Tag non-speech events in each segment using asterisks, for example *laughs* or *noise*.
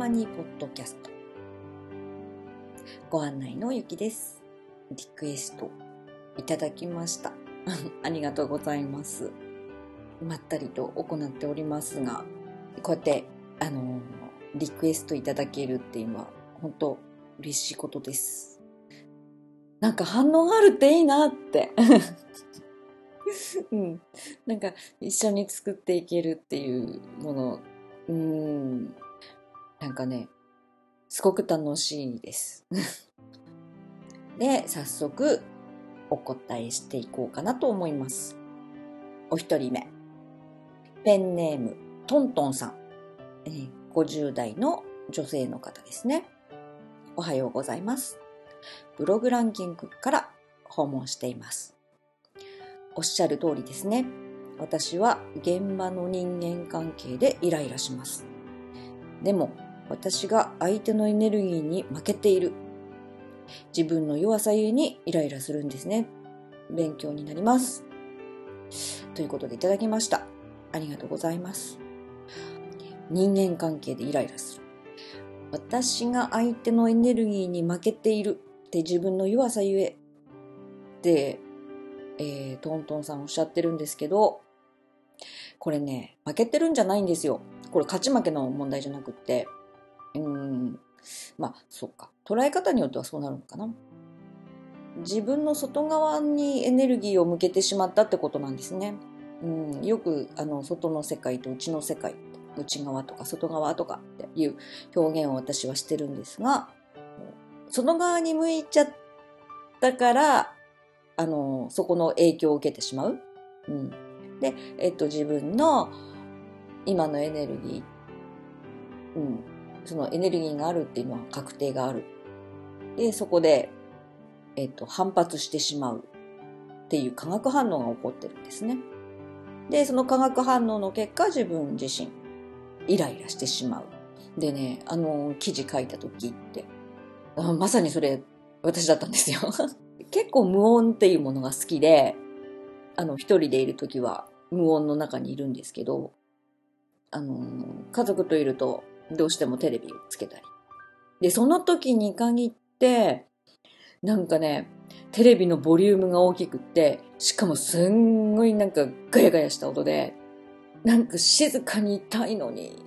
マニポッドキャスト。ご案内のゆきです。リクエストいただきました。*laughs* ありがとうございます。まったりと行っておりますが、こうやって、あの、リクエストいただけるっていうのは、本当嬉しいことです。なんか反応があるっていいなって。*laughs* うん。なんか一緒に作っていけるっていうもの、うん。なんかね、すごく楽しいです。*laughs* で、早速お答えしていこうかなと思います。お一人目。ペンネーム、トントンさん。え50代の女性の方ですね。おはようございます。ブログランキングから訪問しています。おっしゃる通りですね。私は現場の人間関係でイライラします。でも私が相手のエネルギーに負けている。自分の弱さゆえにイライラするんですね。勉強になります。ということでいただきました。ありがとうございます。人間関係でイライラする。私が相手のエネルギーに負けているって自分の弱さゆえって、えー、トントンさんおっしゃってるんですけど、これね、負けてるんじゃないんですよ。これ勝ち負けの問題じゃなくって、うん、まあ、そっか。捉え方によってはそうなるのかな。自分の外側にエネルギーを向けてしまったってことなんですね。うん、よく、あの、外の世界と内の世界、内側とか外側とかっていう表現を私はしてるんですが、外側に向いちゃったから、あの、そこの影響を受けてしまう。うん。で、えっと、自分の今のエネルギー、うん、そのエネルギーがあるっていうのは確定がある。で、そこで、えっと、反発してしまうっていう化学反応が起こってるんですね。で、その化学反応の結果、自分自身、イライラしてしまう。でね、あの、記事書いた時って、まさにそれ、私だったんですよ。*laughs* 結構無音っていうものが好きで、あの、一人でいる時は無音の中にいるんですけど、あの、家族といるとどうしてもテレビをつけたり。で、その時に限って、なんかね、テレビのボリュームが大きくって、しかもすんごいなんかガヤガヤした音で、なんか静かにいたいのに、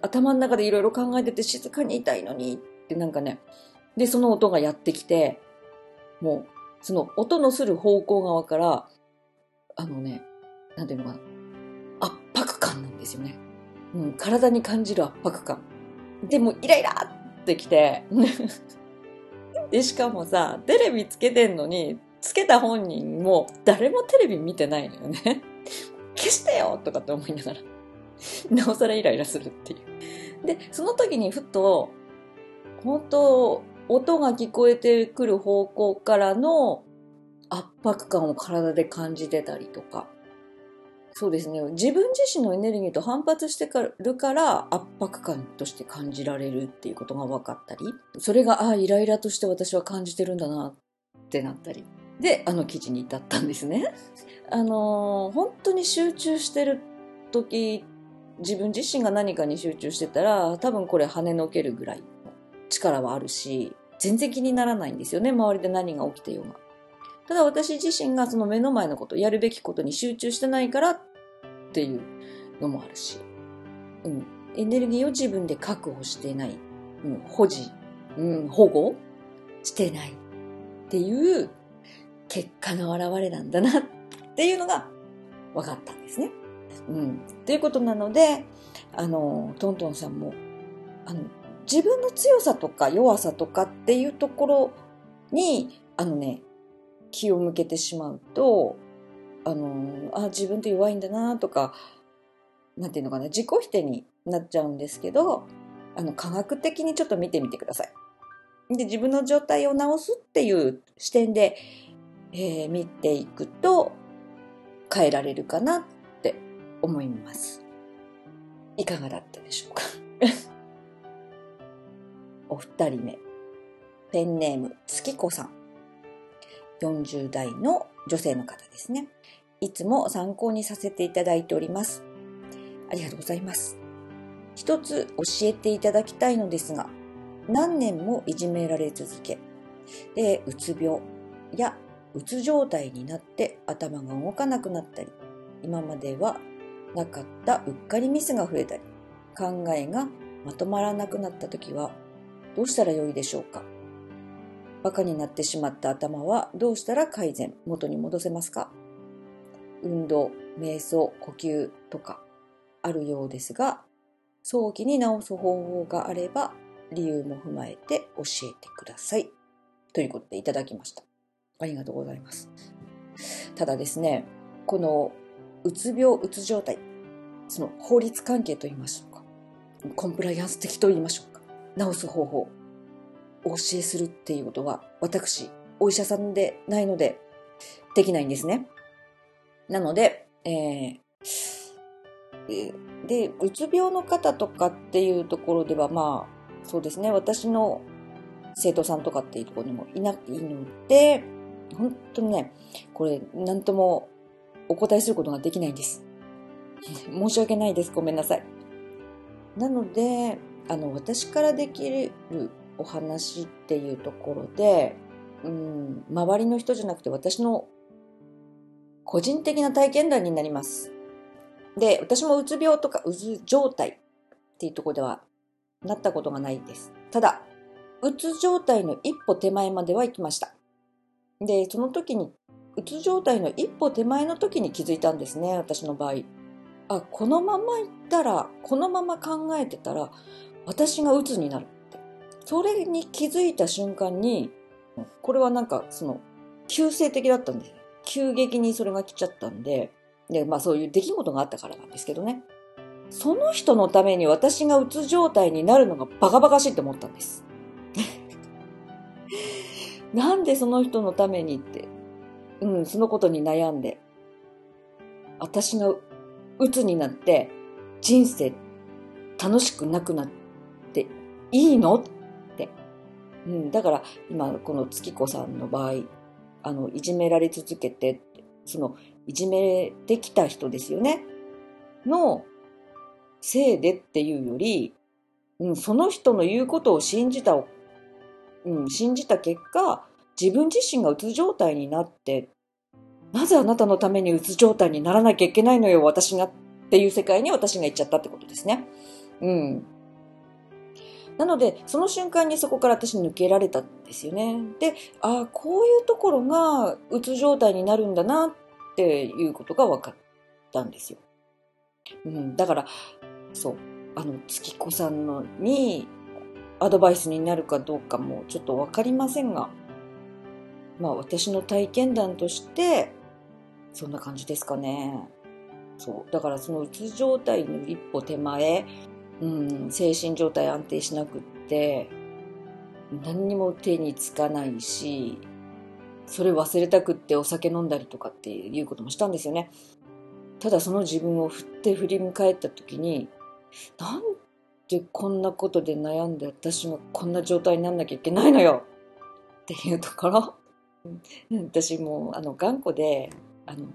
頭の中でいろいろ考えてて静かにいたいのにってなんかね、で、その音がやってきて、もう、その音のする方向側から、あのね、なんていうのかな、圧迫感なんですよね。体に感じる圧迫感。でも、イライラってきて、で、しかもさ、テレビつけてんのに、つけた本人も誰もテレビ見てないのよね。消してよとかって思いながら、なおさらイライラするっていう。で、その時にふと、本当音が聞こえてくる方向からの圧迫感を体で感じてたりとか、そうですね。自分自身のエネルギーと反発してるから圧迫感として感じられるっていうことが分かったり、それが、ああ、イライラとして私は感じてるんだなってなったり。で、あの記事に至ったんですね。*laughs* あのー本当に集中してる時、自分自身が何かに集中してたら、多分これ跳ねのけるぐらいの力はあるし、全然気にならないんですよね。周りで何が起きてようが。ただ私自身がその目の前のこと、やるべきことに集中してないからっていうのもあるし、うん。エネルギーを自分で確保していない、うん、保持、うん、保護してないっていう結果の表れなんだなっていうのが分かったんですね。うん。ということなので、あの、トントンさんも、あの、自分の強さとか弱さとかっていうところに、あのね、気を向けてしまうと、あの、あ、自分って弱いんだなとか、なんていうのかな、自己否定になっちゃうんですけど、あの、科学的にちょっと見てみてください。で、自分の状態を直すっていう視点で、えー見ていくと、変えられるかなって思います。いかがだったでしょうか？*laughs* お二人目。ペンネーム、月子さん。40代の女性の方ですね。いつも参考にさせていただいております。ありがとうございます。一つ教えていただきたいのですが、何年もいじめられ続け、で、うつ病やうつ状態になって頭が動かなくなったり、今まではなかったうっかりミスが増えたり、考えがまとまらなくなった時はどうしたらよいでしょうか？バカになってしまった頭はどうしたら改善、元に戻せますか？運動、瞑想、呼吸とかあるようですが、早期に治す方法があれば理由も踏まえて教えてください。ということでいただきました。ありがとうございます。ただですね、このうつ病、うつ状態、その法律関係と言いましょうか。コンプライアンス的と言いましょうか。治す方法、お教えするっていうことは、私、お医者さんでないので、できないんですね。なので、えー、で、うつ病の方とかっていうところでは、まあ、そうですね、私の生徒さんとかっていうところにもいないので、本当にね、これ、なんともお答えすることができないんです。*laughs* 申し訳ないです。ごめんなさい。なので、あの、私からできるお話っていうところで、うん、周りの人じゃなくて私の個人的な体験談になります。で、私もうつ病とかうつ状態っていうところではなったことがないです。ただ、うつ状態の一歩手前までは行きました。で、その時に、うつ状態の一歩手前の時に気づいたんですね、私の場合。あ、このまま行ったら、このまま考えてたら、私が鬱になる。それに気づいた瞬間に、これはなんか、その、急性的だったんです、急激にそれが来ちゃったんで、で、まあそういう出来事があったからなんですけどね。その人のために私がうつ状態になるのがバカバカしいって思ったんです。*laughs* なんでその人のためにって、うん、そのことに悩んで、私が鬱になって人生楽しくなくなっていいの？っ。うん、だから今この月子さんの場合、あの、いじめられ続けて、その、いじめてきた人ですよね。のせいでっていうより、うん、その人の言うことを信じたうん、信じた結果、自分自身がうつ状態になって、なぜあなたのためにうつ状態にならなきゃいけないのよ、私がっていう世界に私が行っちゃったってことですね。うん。なので、その瞬間にそこから私抜けられたんですよね。で、ああ、こういうところがうつ状態になるんだなっていうことが分かったんですよ。うん、だから、そう、あの、月子さんのにアドバイスになるかどうかもちょっとわかりませんが、まあ私の体験談として、そんな感じですかね。そう。だからそのうつ状態の一歩手前、うん、精神状態安定しなくって、何にも手につかないし、それ忘れたくってお酒飲んだりとかっていうこともしたんですよね。ただその自分を振って振り向かえた時に、なんでこんなことで悩んで私がこんな状態になんなきゃいけないのよ？っていうところ。私もあの頑固であの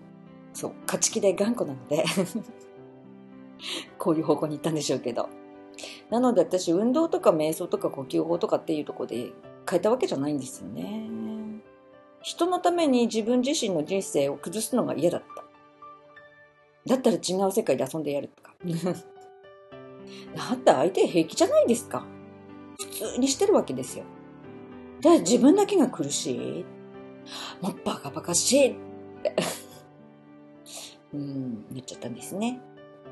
そう勝ち気で頑固なのでこういう方向に行ったんでしょうけど。なので私運動とか瞑想とか呼吸法とかっていうところで変えたわけじゃないんですよね人のために自分自身の人生を崩すのが嫌だっただったら違う世界で遊んでやるとか *laughs* だって相手平気じゃないですか。普通にしてるわけですよ。じゃあ自分だけが苦しいもうバカバカしいって。*laughs* うん、言っちゃったんですね。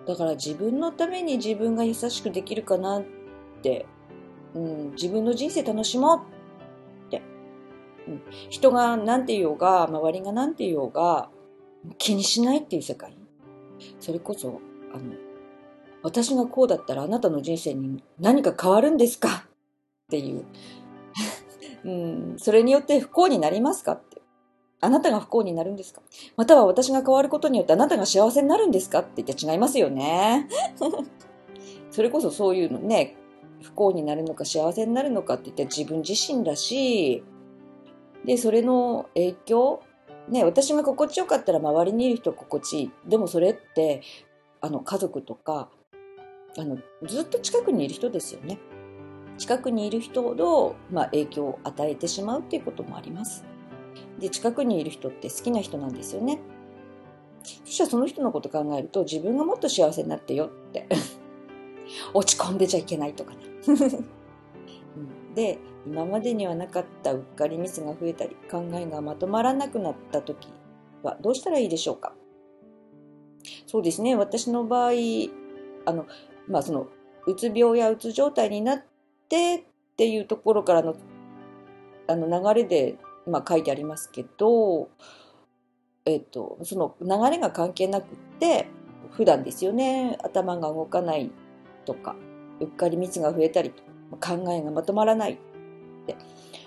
だから自分のために自分が優しくできるかなって、うん、自分の人生楽しもうって。うん、人が何て言おうが、周りが何て言おうが、気にしないっていう世界。それこそ、あの、私がこうだったらあなたの人生に何か変わるんですかっていう。*laughs* うん、それによって不幸になりますかって。あなたが不幸になるんですか？または私が変わることによってあなたが幸せになるんですか？って言って違いますよね。*laughs* それこそそういうのね、不幸になるのか幸せになるのかって言って自分自身だし、で、それの影響ね、私が心地よかったら周りにいる人心地いい。でもそれって、あの、家族とかあの、ずっと近くにいる人ですよね。近くにいる人ほど、まあ、影響を与えてしまうっていうこともあります。で、近くにいる人って好きな人なんですよね。そしたらその人のこと考えると自分がもっと幸せになってよって。*laughs* 落ち込んでちゃいけないとかね。*laughs* で今までにはなかったうっかりミスが増えたり考えがまとまらなくなった時はどうしたらいいでしょうか。そうですね。私の場合あのまあそのうつ病やうつ状態になってっていうところからのあの流れで、まあ、書いてありますけどえっと、その流れが関係なくって普段ですよね。頭が動かないとかうっかり蜜が増えたり考えがまとまらないって。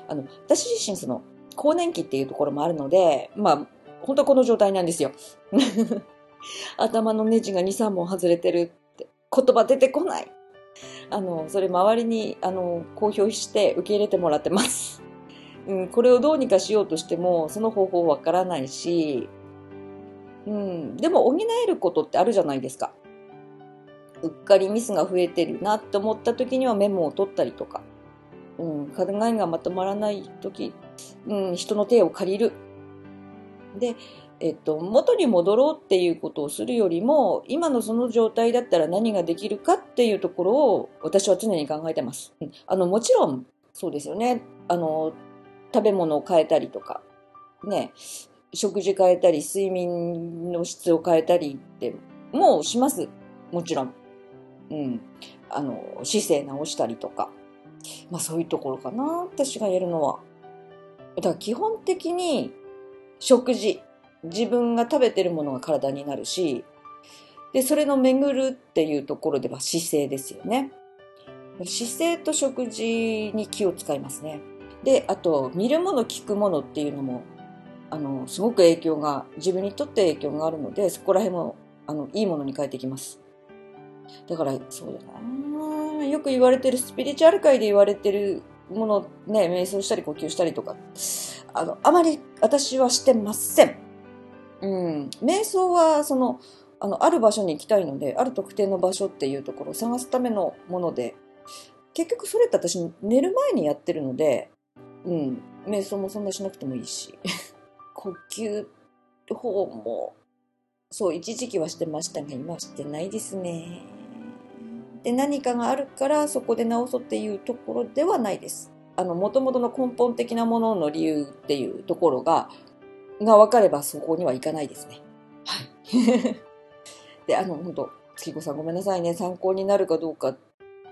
あの私自身その更年期っていうところもあるのでまあ本当はこの状態なんですよ。*laughs* 頭のネジが23本外れてるって言葉出てこない。あのそれ周りにあの公表して受け入れてもらってます。うん、これをどうにかしようとしてもその方法わからないし、うん、でも補えることってあるじゃないですか。うっかりミスが増えてるなって思った時にはメモを取ったりとか、うん、考えがまとまらない時、うん、人の手を借りる。で、えっと、元に戻ろうっていうことをするよりも、今のその状態だったら何ができるかっていうところを私は常に考えてます。あの、もちろん、そうですよね。あの、食べ物を変えたりとか、ね、食事変えたり、睡眠の質を変えたりって、もうします。もちろん。うん。あの、姿勢直したりとか。まあそういうところかな、私がやるのは。だから基本的に食事、自分が食べてるものが体になるし、で、それの巡るっていうところでは姿勢ですよね。姿勢と食事に気を使いますね。で、あと、見るもの、聞くものっていうのも、あの、すごく影響が、自分にとって影響があるので、そこら辺も、あの、いいものに変えていきます。だから、そうだなよく言われてる、スピリチュアル界で言われてるもの、ね、瞑想したり呼吸したりとか、あの、あまり私はしてません。うん。瞑想は、その、あの、ある場所に行きたいので、ある特定の場所っていうところを探すためのもので、結局それって私寝る前にやってるので、うん。瞑想もそんなしなくてもいいし。*laughs* 呼吸法も、そう、一時期はしてましたが、今はしてないですね。で、何かがあるからそこで直そうっていうところではないです。あの、もともとの根本的なものの理由っていうところが、が分かればそこにはいかないですね。はい。*laughs* で、あの、本当月子さんごめんなさいね。参考になるかどうかって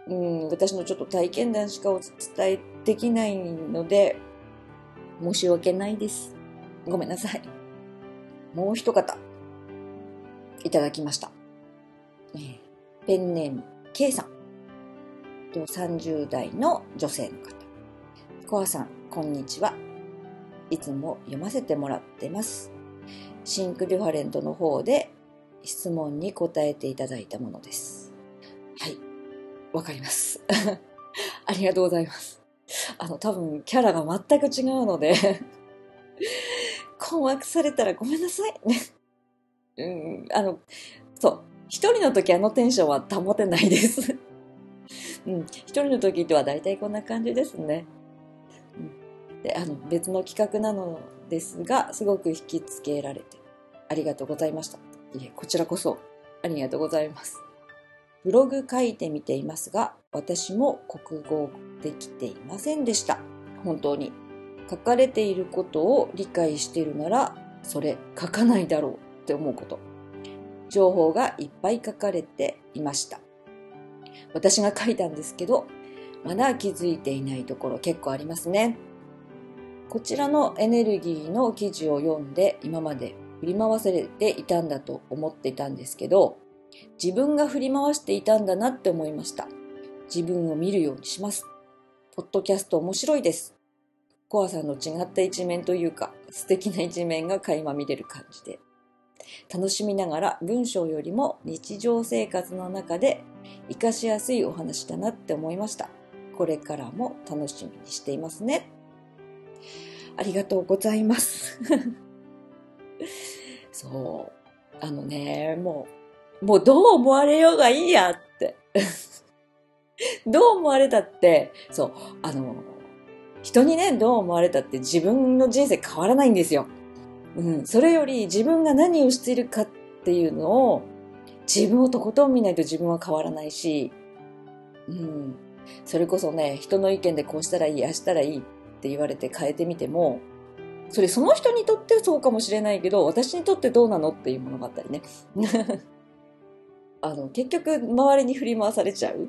うん、私のちょっと体験談しかお伝えできないので、申し訳ないです。ごめんなさい。もう一方、いただきました。ペンネーム、K さん。30代の女性の方。コアさん、こんにちは。いつも読ませてもらってます。シンクデュファレントの方で質問に答えていただいたものです。はい。わかります。*laughs* ありがとうございます。あの、多分、キャラが全く違うので *laughs* 困惑されたらごめんなさい。*laughs* うん、あの、そう。一人の時あのテンションは保てないですうん、一人の時とは大体こんな感じですね。うん、で、あの、別の企画なのですが、すごく引きつけられて、ありがとうございました。いえ、こちらこそ、ありがとうございます。ブログ書いてみていますが、私も国語できていませんでした。本当に。書かれていることを理解しているなら、それ書かないだろうって思うこと。情報がいっぱい書かれていました。私が書いたんですけど、まだ気づいていないところ結構ありますね。こちらのエネルギーの記事を読んで今まで振り回されていたんだと思っていたんですけど、自分が振り回していたんだなって思いました。自分を見るようにします。ポッドキャスト面白いです。コアさんの違った一面というか、素敵な一面が垣間見れる感じで。楽しみながら文章よりも日常生活の中で活かしやすいお話だなって思いました。これからも楽しみにしていますね。ありがとうございます。*laughs* そう。あのね、もうもうどう思われようがいいやって。*laughs* どう思われたって、そう、あの、人にね、どう思われたって自分の人生変わらないんですよ。うん。それより自分が何をしているかっていうのを、自分をとことん見ないと自分は変わらないし、うん。それこそね、人の意見でこうしたらいい、あしたらいいって言われて変えてみても、それその人にとってはそうかもしれないけど、私にとってどうなのっていうものがあったりね。あの、結局周りに振り回されちゃう。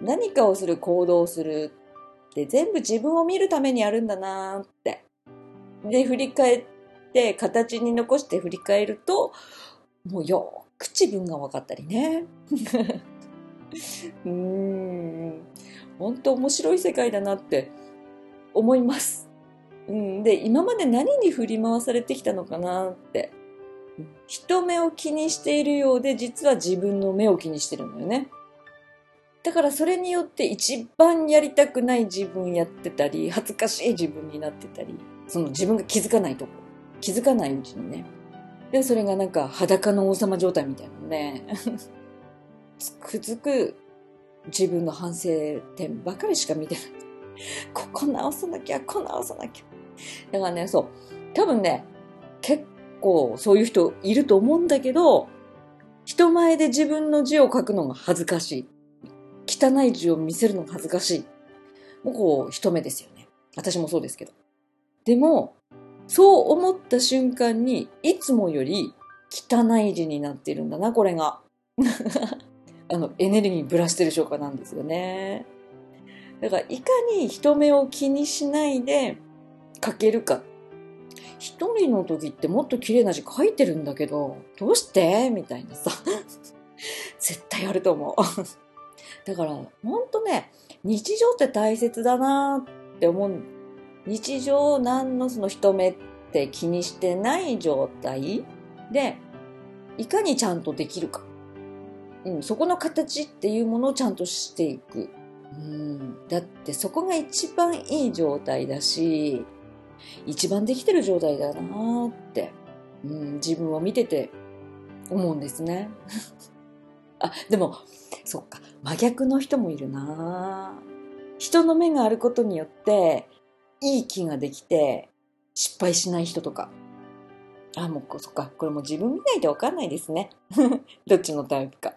何かをする、行動をするって全部自分を見るためにあるんだなーって。で、振り返って、形に残して振り返ると、もうよーく自分が分かったりね。*laughs* うーん。本当面白い世界だなって思います。うん、で、今まで何に振り回されてきたのかなって。人目を気にしているようで、実は自分の目を気にしてるのよね。だからそれによって一番やりたくない自分やってたり、恥ずかしい自分になってたり、その自分が気づかないとこ、気づかないうちにね。で、それがなんか裸の王様状態みたいなね。つくづく自分の反省点ばかりしか見てない。ここ直さなきゃ、ここ直さなきゃ。だからね、そう。多分ね、結構そういう人いると思うんだけど、人前で自分の字を書くのが恥ずかしい。汚い字を見せるのが恥ずかしい。もうこう、人目ですよね。私もそうですけど。でも、そう思った瞬間に、いつもより汚い字になっているんだな、これが。*laughs* あの、エネルギーぶらしてる証拠なんですよね。だから、いかに人目を気にしないで書けるかっ。一人の時ってもっと綺麗な字書いてるんだけど、どうして？みたいなさ。*laughs* 絶対あると思う。*laughs* だから、ほんとね、日常って大切だなって思う。日常何のその人目って気にしてない状態？で、いかにちゃんとできるか。うん、そこの形っていうものをちゃんとしていく。うん、だってそこが一番いい状態だし、一番できてる状態だなって、うん、自分を見てて思うんですね。*laughs* あ、でも、そっか、真逆の人もいるな人の目があることによって、いい気ができて、失敗しない人とか。あ、もう、そっか、これも自分見ないとわかんないですね。*laughs* どっちのタイプか。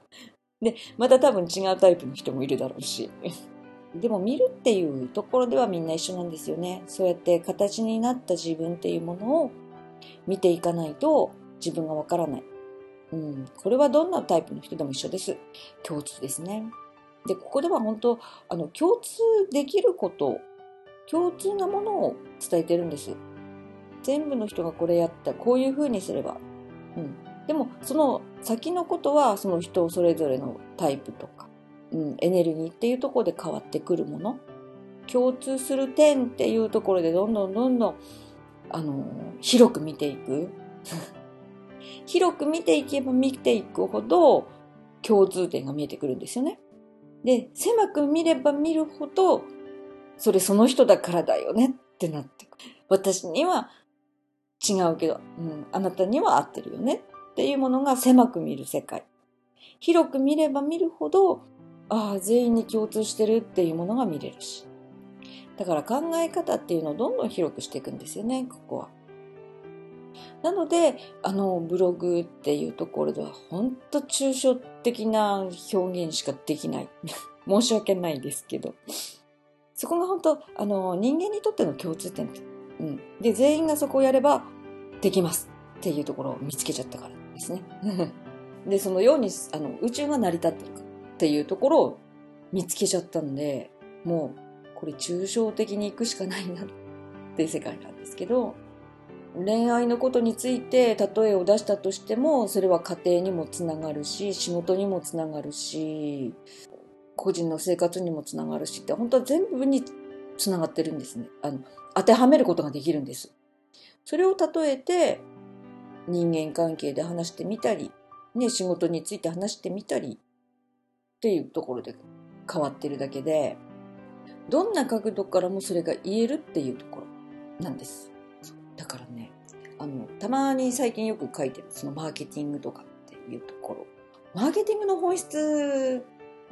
で、また多分違うタイプの人もいるだろうし。でも見るっていうところではみんな一緒なんですよね。そうやって形になった自分っていうものを見ていかないと自分がわからない。うん。これはどんなタイプの人でも一緒です。共通ですね。で、ここでは本当、あの、共通できること、共通なものを伝えてるんです。全部の人がこれやった、こういう風にすれば。うん。でも、その先のことは、その人それぞれのタイプとか、うん、エネルギーっていうところで変わってくるもの。共通する点っていうところでどんどんどんどん、あの、広く見ていく。*laughs* 広く見ていけば見ていくほど共通点が見えてくるんですよね。で、狭く見れば見るほど、それその人だからだよねってなってくる。私には違うけど、うん、あなたには合ってるよねっていうものが狭く見る世界。広く見れば見るほど、ああ、全員に共通してるっていうものが見れるし。だから考え方っていうのをどんどん広くしていくんですよね、ここは。なので、あの、ブログっていうところでは、本当抽象的な表現しかできない。*laughs* 申し訳ないですけど。そこが本当、あの、人間にとっての共通点。うん。で、全員がそこをやれば、できますっていうところを見つけちゃったからですね。*laughs* で、そのように、あの、宇宙が成り立ってるからっていうところを見つけちゃったんで、もう、これ抽象的に行くしかないなっていう世界なんですけど、恋愛のことについて例えを出したとしても、それは家庭にもつながるし、仕事にもつながるし、個人の生活にもつながるしって、本当は全部につながってるんですね。あの、当てはめることができるんです。それを例えて、人間関係で話してみたり、ね、仕事について話してみたり、っていうところで変わってるだけで、どんな角度からもそれが言えるっていうところなんです。だからね、あの、たまに最近よく書いてる、そのマーケティングとかっていうところ。マーケティングの本質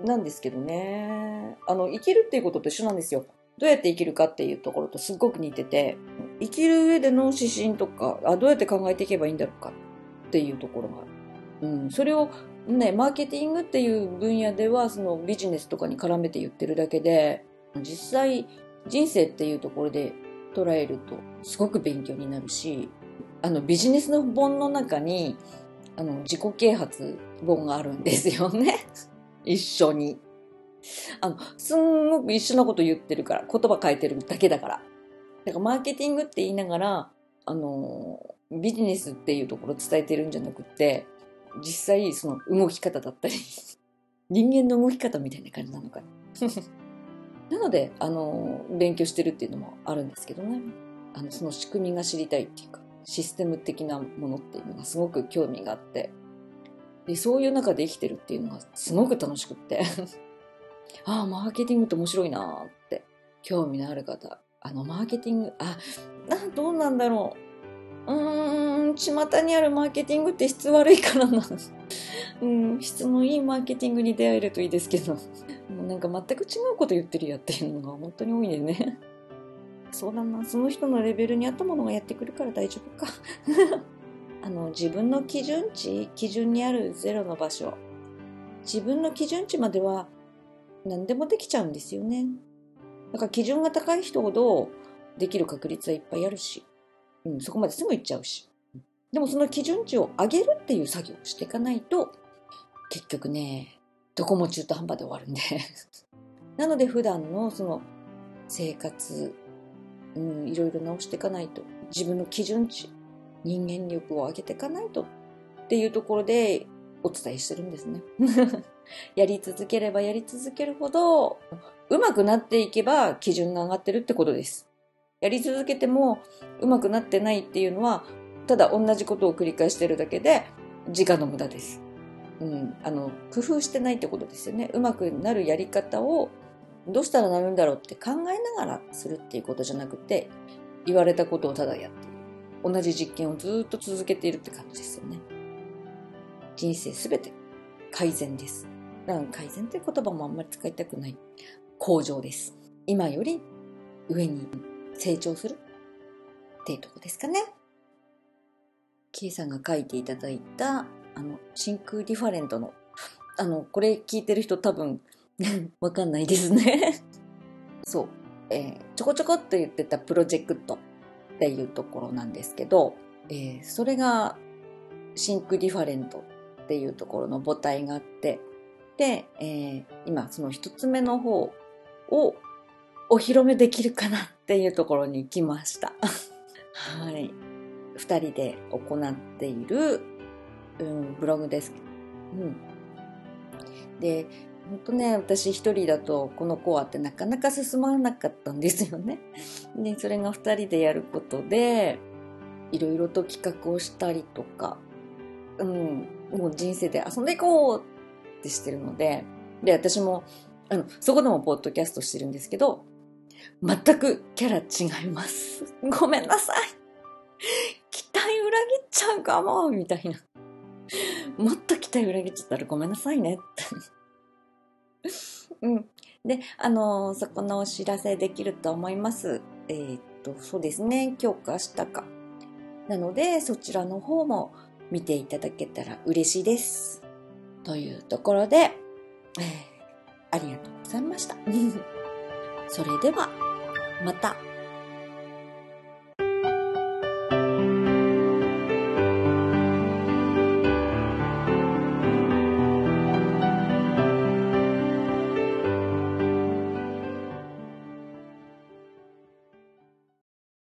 なんですけどね。あの、生きるっていうことと一緒なんですよ。どうやって生きるかっていうところとすっごく似てて、生きる上での指針とか、あどうやって考えていけばいいんだろうかっていうところがある。うん、それをね、マーケティングっていう分野では、そのビジネスとかに絡めて言ってるだけで、実際人生っていうところで捉えるとすごく勉強になるし、あのビジネスの本の中に、あの自己啓発本があるんですよね。*laughs* 一緒に。あの、すんごく一緒なこと言ってるから、言葉変えてるだけだから。だからマーケティングって言いながら、あの、ビジネスっていうところ伝えてるんじゃなくて、実際その動き方だったり、*laughs* 人間の動き方みたいな感じなのかな。*laughs* ので、あの、勉強してるっていうのもあるんですけどね。あの、その仕組みが知りたいっていうか、システム的なものっていうのがすごく興味があって、で、そういう中で生きてるっていうのがすごく楽しくって *laughs* ああ、マーケティングって面白いなって、興味のある方。あの、マーケティング、あどうなんだろう。うーん、巷にあるマーケティングって質悪いからな。*laughs* うん、質のいいマーケティングに出会えるといいですけど、*laughs* もうなんか全く違うこと言ってるやっていうのが本当に多いんでね。*laughs* そうだな、その人のレベルに合ったものがやってくるから大丈夫か。あの、自分の基準値、基準にあるゼロの場所。自分の基準値までは何でもできちゃうんですよね。だから基準が高い人ほどできる確率はいっぱいあるし、うん、そこまですぐ行っちゃうし。でもその基準値を上げるっていう作業をしていかないと、結局ね、どこも中途半端で終わるんで *laughs* なので普段のその生活、うん、いろいろ直していかないと、自分の基準値、人間力を上げていかないとっていうところでお伝えしてるんですね。*laughs* やり続ければやり続けるほど、上手くなっていけば基準が上がってるってことです。やり続けても上手くなってないっていうのは、ただ同じことを繰り返してるだけで、時間の無駄です。うん、あの、工夫してないってことですよね。上手くなるやり方をどうしたらなるんだろうって考えながらするっていうことじゃなくて、言われたことをただやっている。同じ実験をずっと続けているって感じですよね。人生すべて改善です。だから改善という言葉もあんまり使いたくない。向上です。今より上に成長するっていうとこですかね。キーさんが書いていただいた、あの、真空ディファレントの、*laughs* あの、これ聞いてる人多分 *laughs* わかんないですね *laughs* そう。えー、ちょこちょこっと言ってたプロジェクトっていうところなんですけど、えー、それが Think Different っていうところの母体があって、で、えー、今その一つ目の方をお披露目できるかなっていうところに来ました。はい。二人で行っている、うん、ブログです。うん。で、本当ね、私一人だとこのコアってなかなか進まなかったんですよね。*laughs* で、それが二人でやることで、いろいろと企画をしたりとか、うん、もう人生で遊んでいこうってしてるので、で、私も、あの、そこでもポッドキャストしてるんですけど、全くキャラ違います。ごめんなさい。期待裏切っちゃうかも、みたいな。もっと期待裏切っちゃったらごめんなさいねって。うん。で、あのそこのお知らせできると思います。えー、っと、そうですね。今日か明日か。なので、そちらの方も見ていただけたら嬉しいです。というところで、え、ありがとうございました。*laughs* それでは、また。